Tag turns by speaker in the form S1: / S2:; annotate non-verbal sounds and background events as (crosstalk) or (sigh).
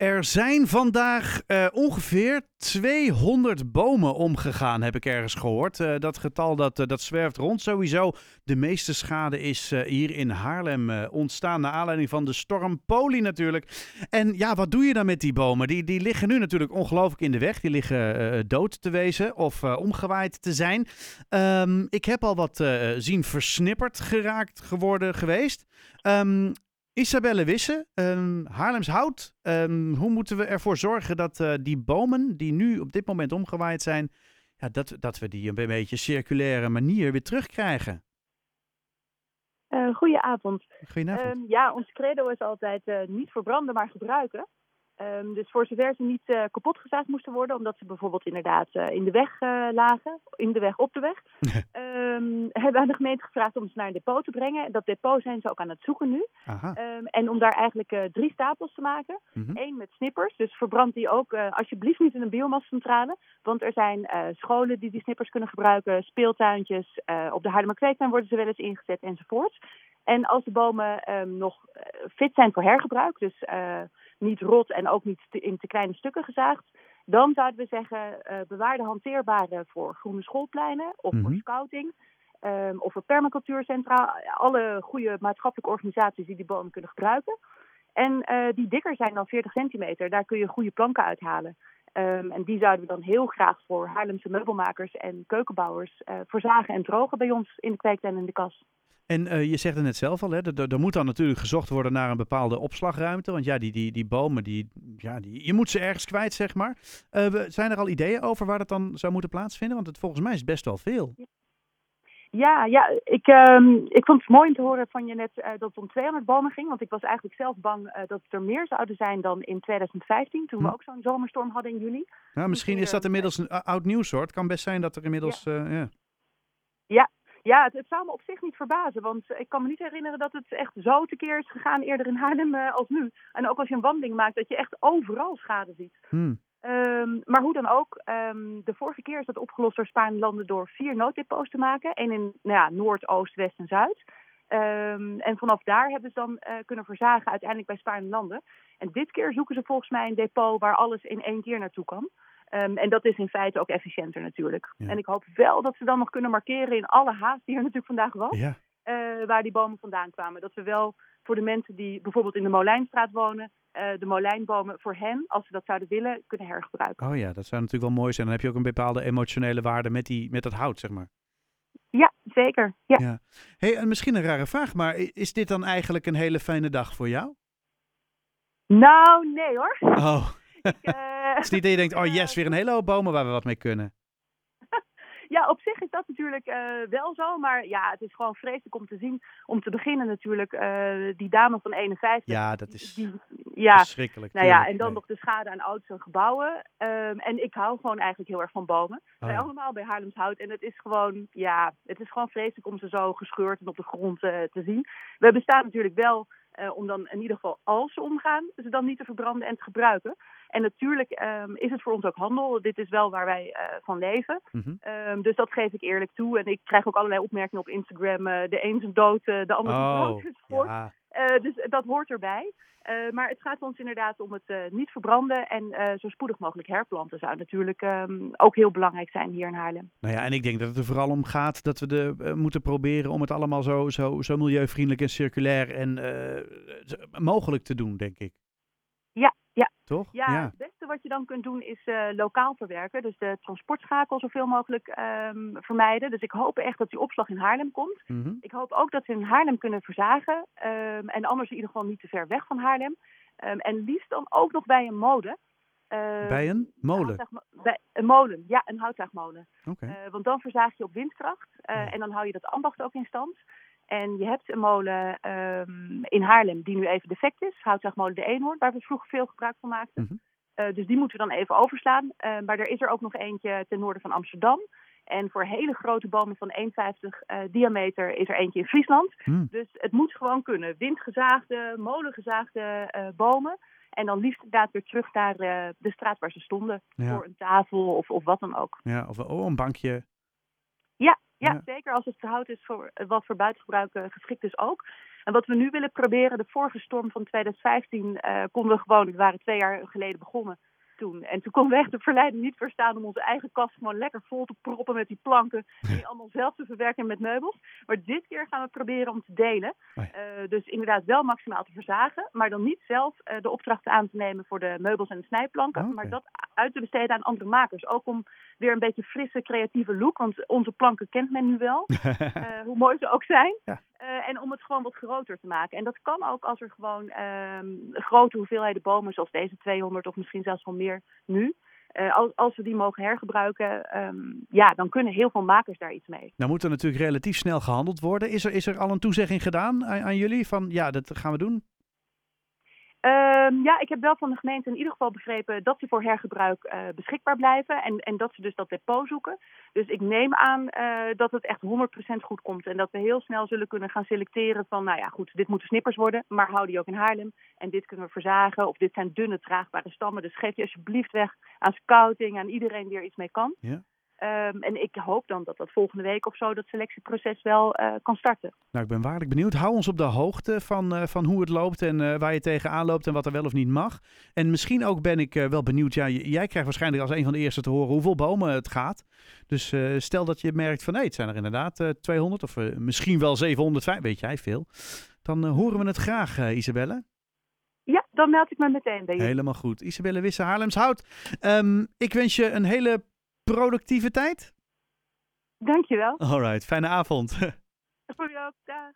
S1: Er zijn vandaag uh, ongeveer 200 bomen omgegaan, heb ik ergens gehoord. Uh, dat getal dat, uh, dat zwerft rond sowieso. De meeste schade is hier in Haarlem ontstaan naar aanleiding van de storm Poli natuurlijk. En ja, wat doe je dan met die bomen? Die, die liggen nu natuurlijk ongelooflijk in de weg. Die liggen dood te wezen of omgewaaid te zijn. Um, ik heb al wat zien versnipperd geraakt geworden geweest. Um, Isabelle Wisse, um, Haarlems Hout. Um, hoe moeten we ervoor zorgen dat uh, die bomen die nu op dit moment omgewaaid zijn, ja, dat, dat we die op een beetje circulaire manier weer terugkrijgen?
S2: Uh, goedenavond.
S1: Goedenavond.
S2: Um, ja, ons credo is altijd uh, niet verbranden, maar gebruiken. Um, dus voor zover ze niet uh, kapot gezaagd moesten worden, omdat ze bijvoorbeeld inderdaad uh, in de weg uh, lagen, in de weg op de weg, um, (laughs) hebben we aan de gemeente gevraagd om ze naar een depot te brengen. Dat depot zijn ze ook aan het zoeken nu. Um, en om daar eigenlijk drie stapels te maken. Mm -hmm. Eén met snippers, dus verbrand die ook alsjeblieft niet in een biomassacentrale. Want er zijn scholen die die snippers kunnen gebruiken, speeltuintjes, op de Haarlemmerkweektuin worden ze wel eens ingezet enzovoorts. En als de bomen nog fit zijn voor hergebruik, dus niet rot en ook niet te, in te kleine stukken gezaagd. Dan zouden we zeggen, uh, bewaar de hanteerbare voor groene schoolpleinen of mm -hmm. voor scouting. Um, of voor permacultuurcentra. Alle goede maatschappelijke organisaties die die bomen kunnen gebruiken. En uh, die dikker zijn dan 40 centimeter. Daar kun je goede planken uithalen. Um, en die zouden we dan heel graag voor Haarlemse meubelmakers en keukenbouwers uh, verzagen en drogen bij ons in de kweektuin en de kas.
S1: En uh, je zegt het net zelf al, hè, er, er, moet dan natuurlijk gezocht worden naar een bepaalde opslagruimte. Want ja, die, die, die bomen, die, ja, die, je moet ze ergens kwijt, zeg maar. Uh, zijn er al ideeën over waar dat dan zou moeten plaatsvinden? Want het, volgens mij is het best wel veel.
S2: Ja, ja ik, um, ik vond het mooi om te horen van je net uh, dat het om 200 bomen ging. Want ik was eigenlijk zelf bang dat het er meer zouden zijn dan in 2015. Toen hm. we ook zo'n zomerstorm hadden in juni.
S1: Nou, misschien is dat inmiddels een oud nieuws hoor. Het kan best zijn dat er inmiddels...
S2: Ja,
S1: ja.
S2: ja ja, het, het, zou me op zich niet verbazen, want ik kan me niet herinneren dat het echt zo tekeer is gegaan eerder in Haarlem uh, als nu. En ook als je een wandeling maakt, dat je echt overal schade ziet.
S1: Hmm.
S2: Um, maar hoe dan ook, um, de vorige keer is dat opgelost door Spaanlanden door vier nooddepots te maken. één in nou ja, Noord, Oost, West en Zuid. Um, en vanaf daar hebben ze dan uh, kunnen verzagen uiteindelijk bij Spaanlanden. En dit keer zoeken ze volgens mij een depot waar alles in één keer naartoe kan. Um, en dat is in feite ook efficiënter natuurlijk. Ja. En ik hoop wel dat ze dan nog kunnen markeren in alle haast die er natuurlijk vandaag was.
S1: Ja.
S2: Uh, waar die bomen vandaan kwamen. Dat we wel voor de mensen die bijvoorbeeld in de Molijnstraat wonen, uh, de molijnbomen voor hen, als ze dat zouden willen, kunnen hergebruiken.
S1: Oh ja, dat zou natuurlijk wel mooi zijn. Dan heb je ook een bepaalde emotionele waarde met, die, met dat hout, zeg maar.
S2: Ja, zeker. Ja.
S1: ja. Hey, en misschien een rare vraag, maar is dit dan eigenlijk een hele fijne dag voor jou?
S2: Nou, nee hoor.
S1: Oh. Ik, uh, het is niet dat je denkt, oh yes, weer een hele hoop bomen waar we wat mee kunnen. (laughs)
S2: Ja, op zich is dat natuurlijk uh, wel zo. Maar ja, het is gewoon vreselijk om te zien. Om te beginnen natuurlijk, uh, die dame van 51.
S1: Ja, dat is
S2: die, ja,
S1: verschrikkelijk.
S2: Nou ja, en dan nee. nog de schade aan auto's en gebouwen. Um, en ik hou gewoon eigenlijk heel erg van bomen.
S1: Oh,
S2: Wij allemaal bij Haarlems Hout. En het is gewoon, ja, het is gewoon vreselijk om ze zo gescheurd en op de grond uh, te zien. We bestaan natuurlijk wel uh, om dan in ieder geval als ze omgaan, ze dan niet te verbranden en te gebruiken. En natuurlijk um, is het voor ons ook handel. Dit is wel waar wij uh, van leven.
S1: Mhm.
S2: Um, dus dat geef ik eerlijk toe. En ik krijg ook allerlei opmerkingen op Instagram. Uh, de een is dood, de ander is
S1: Oh,
S2: dood. (laughs)
S1: ja.
S2: Uh, dus dat hoort erbij. Uh, maar het gaat ons inderdaad om het uh, niet verbranden en zo spoedig mogelijk herplanten zou natuurlijk um, ook heel belangrijk zijn hier in Haarlem.
S1: Nou ja, en ik denk dat het er vooral om gaat dat we de, moeten proberen om het allemaal zo, zo, zo milieuvriendelijk en circulair en mogelijk te doen, denk ik. Toch?
S2: Ja,
S1: ja.
S2: het beste wat je dan kunt doen is uh, lokaal verwerken. Dus de transportschakel zoveel mogelijk um, vermijden. Dus ik hoop echt dat die opslag in Haarlem komt.
S1: Mm -hmm.
S2: Ik hoop ook dat we in Haarlem kunnen verzagen. Um, en anders in ieder geval niet te ver weg van Haarlem. Um, en liefst dan ook nog bij een molen.
S1: bij een molen?
S2: Bij een molen, ja, een houtzaagmolen.
S1: Okay.
S2: Uh, want dan verzaag je op windkracht. Uh,
S1: Oh.
S2: En dan hou je dat ambacht ook in stand. En je hebt een molen um, in Haarlem die nu even defect is. Houtzaagmolen de Eenhoorn, waar we vroeger veel gebruik van maakten.
S1: Mm -hmm.
S2: uh, dus die moeten we dan even overslaan. Uh, maar er is er ook nog eentje ten noorden van Amsterdam. En voor hele grote bomen van 1,50 uh, diameter is er eentje in Friesland.
S1: Mm.
S2: Dus het moet gewoon kunnen. Windgezaagde, molengezaagde bomen. En dan liefst inderdaad weer terug naar de straat waar ze stonden.
S1: Ja.
S2: Voor een tafel of, of wat dan ook.
S1: Ja, of oh, een bankje.
S2: Ja, Ja, zeker als het hout is voor, wat voor buitengebruik eh, geschikt is ook. En wat we nu willen proberen, de vorige storm van 2015 eh, konden we gewoon, we waren twee jaar geleden begonnen toen. En toen konden we echt de verleiding niet verstaan om onze eigen kast gewoon lekker vol te proppen met die planken. En die (laughs) allemaal zelf te verwerken met meubels. Maar dit keer gaan we proberen om te delen.
S1: Oh
S2: Eh, dus inderdaad wel maximaal te verzagen. Maar dan niet zelf eh, de opdracht aan te nemen voor de meubels en de snijplanken.
S1: Oh.
S2: Maar dat uit te besteden aan andere makers. Ook om weer een beetje frisse, creatieve look. Want onze planken kent men nu wel. (laughs) Eh, hoe mooi ze ook zijn.
S1: Ja.
S2: Eh, en om het gewoon wat groter te maken. En dat kan ook als er gewoon ehm, grote hoeveelheden bomen, zoals deze 200 of misschien zelfs wel meer nu. eh, als, als we die mogen hergebruiken, ehm, ja, dan kunnen heel veel makers daar iets mee.
S1: Nou moet er natuurlijk relatief snel gehandeld worden. Is er, is er al een toezegging gedaan aan, aan jullie van ja, dat gaan we doen?
S2: Ehm, ja, ik heb wel van de gemeente in ieder geval begrepen dat ze voor hergebruik eh, beschikbaar blijven. En, en dat ze dus dat depot zoeken. Dus ik neem aan eh, dat het echt 100% goed komt. En dat we heel snel zullen kunnen gaan selecteren van, nou ja, goed, dit moeten snippers worden. Maar hou die ook in Haarlem. En dit kunnen we verzagen. Of dit zijn dunne, traagbare stammen. Dus geef die alsjeblieft weg aan scouting, aan iedereen die er iets mee kan.
S1: Ja.
S2: Ehm, en ik hoop dan dat dat volgende week of zo dat selectieproces wel eh, kan starten.
S1: Nou, ik ben waarlijk benieuwd. Hou ons op de hoogte van, eh, van hoe het loopt en eh, waar je tegenaan loopt en wat er wel of niet mag. En misschien ook ben ik wel benieuwd. Ja, jij krijgt waarschijnlijk als een van de eerste te horen hoeveel bomen het gaat. Dus stel dat je merkt van nee, het zijn er inderdaad eh, 200 of misschien wel 705, weet jij veel. Dan horen we het graag, Isabelle.
S2: Ja, dan meld ik me meteen bij je.
S1: Helemaal goed. Isabelle Wisse, Haarlems Hout. Ehm, ik wens je een hele productieve tijd.
S2: Dankjewel.
S1: Alright, fijne avond. (laughs)
S2: Voor jou ook. Dag.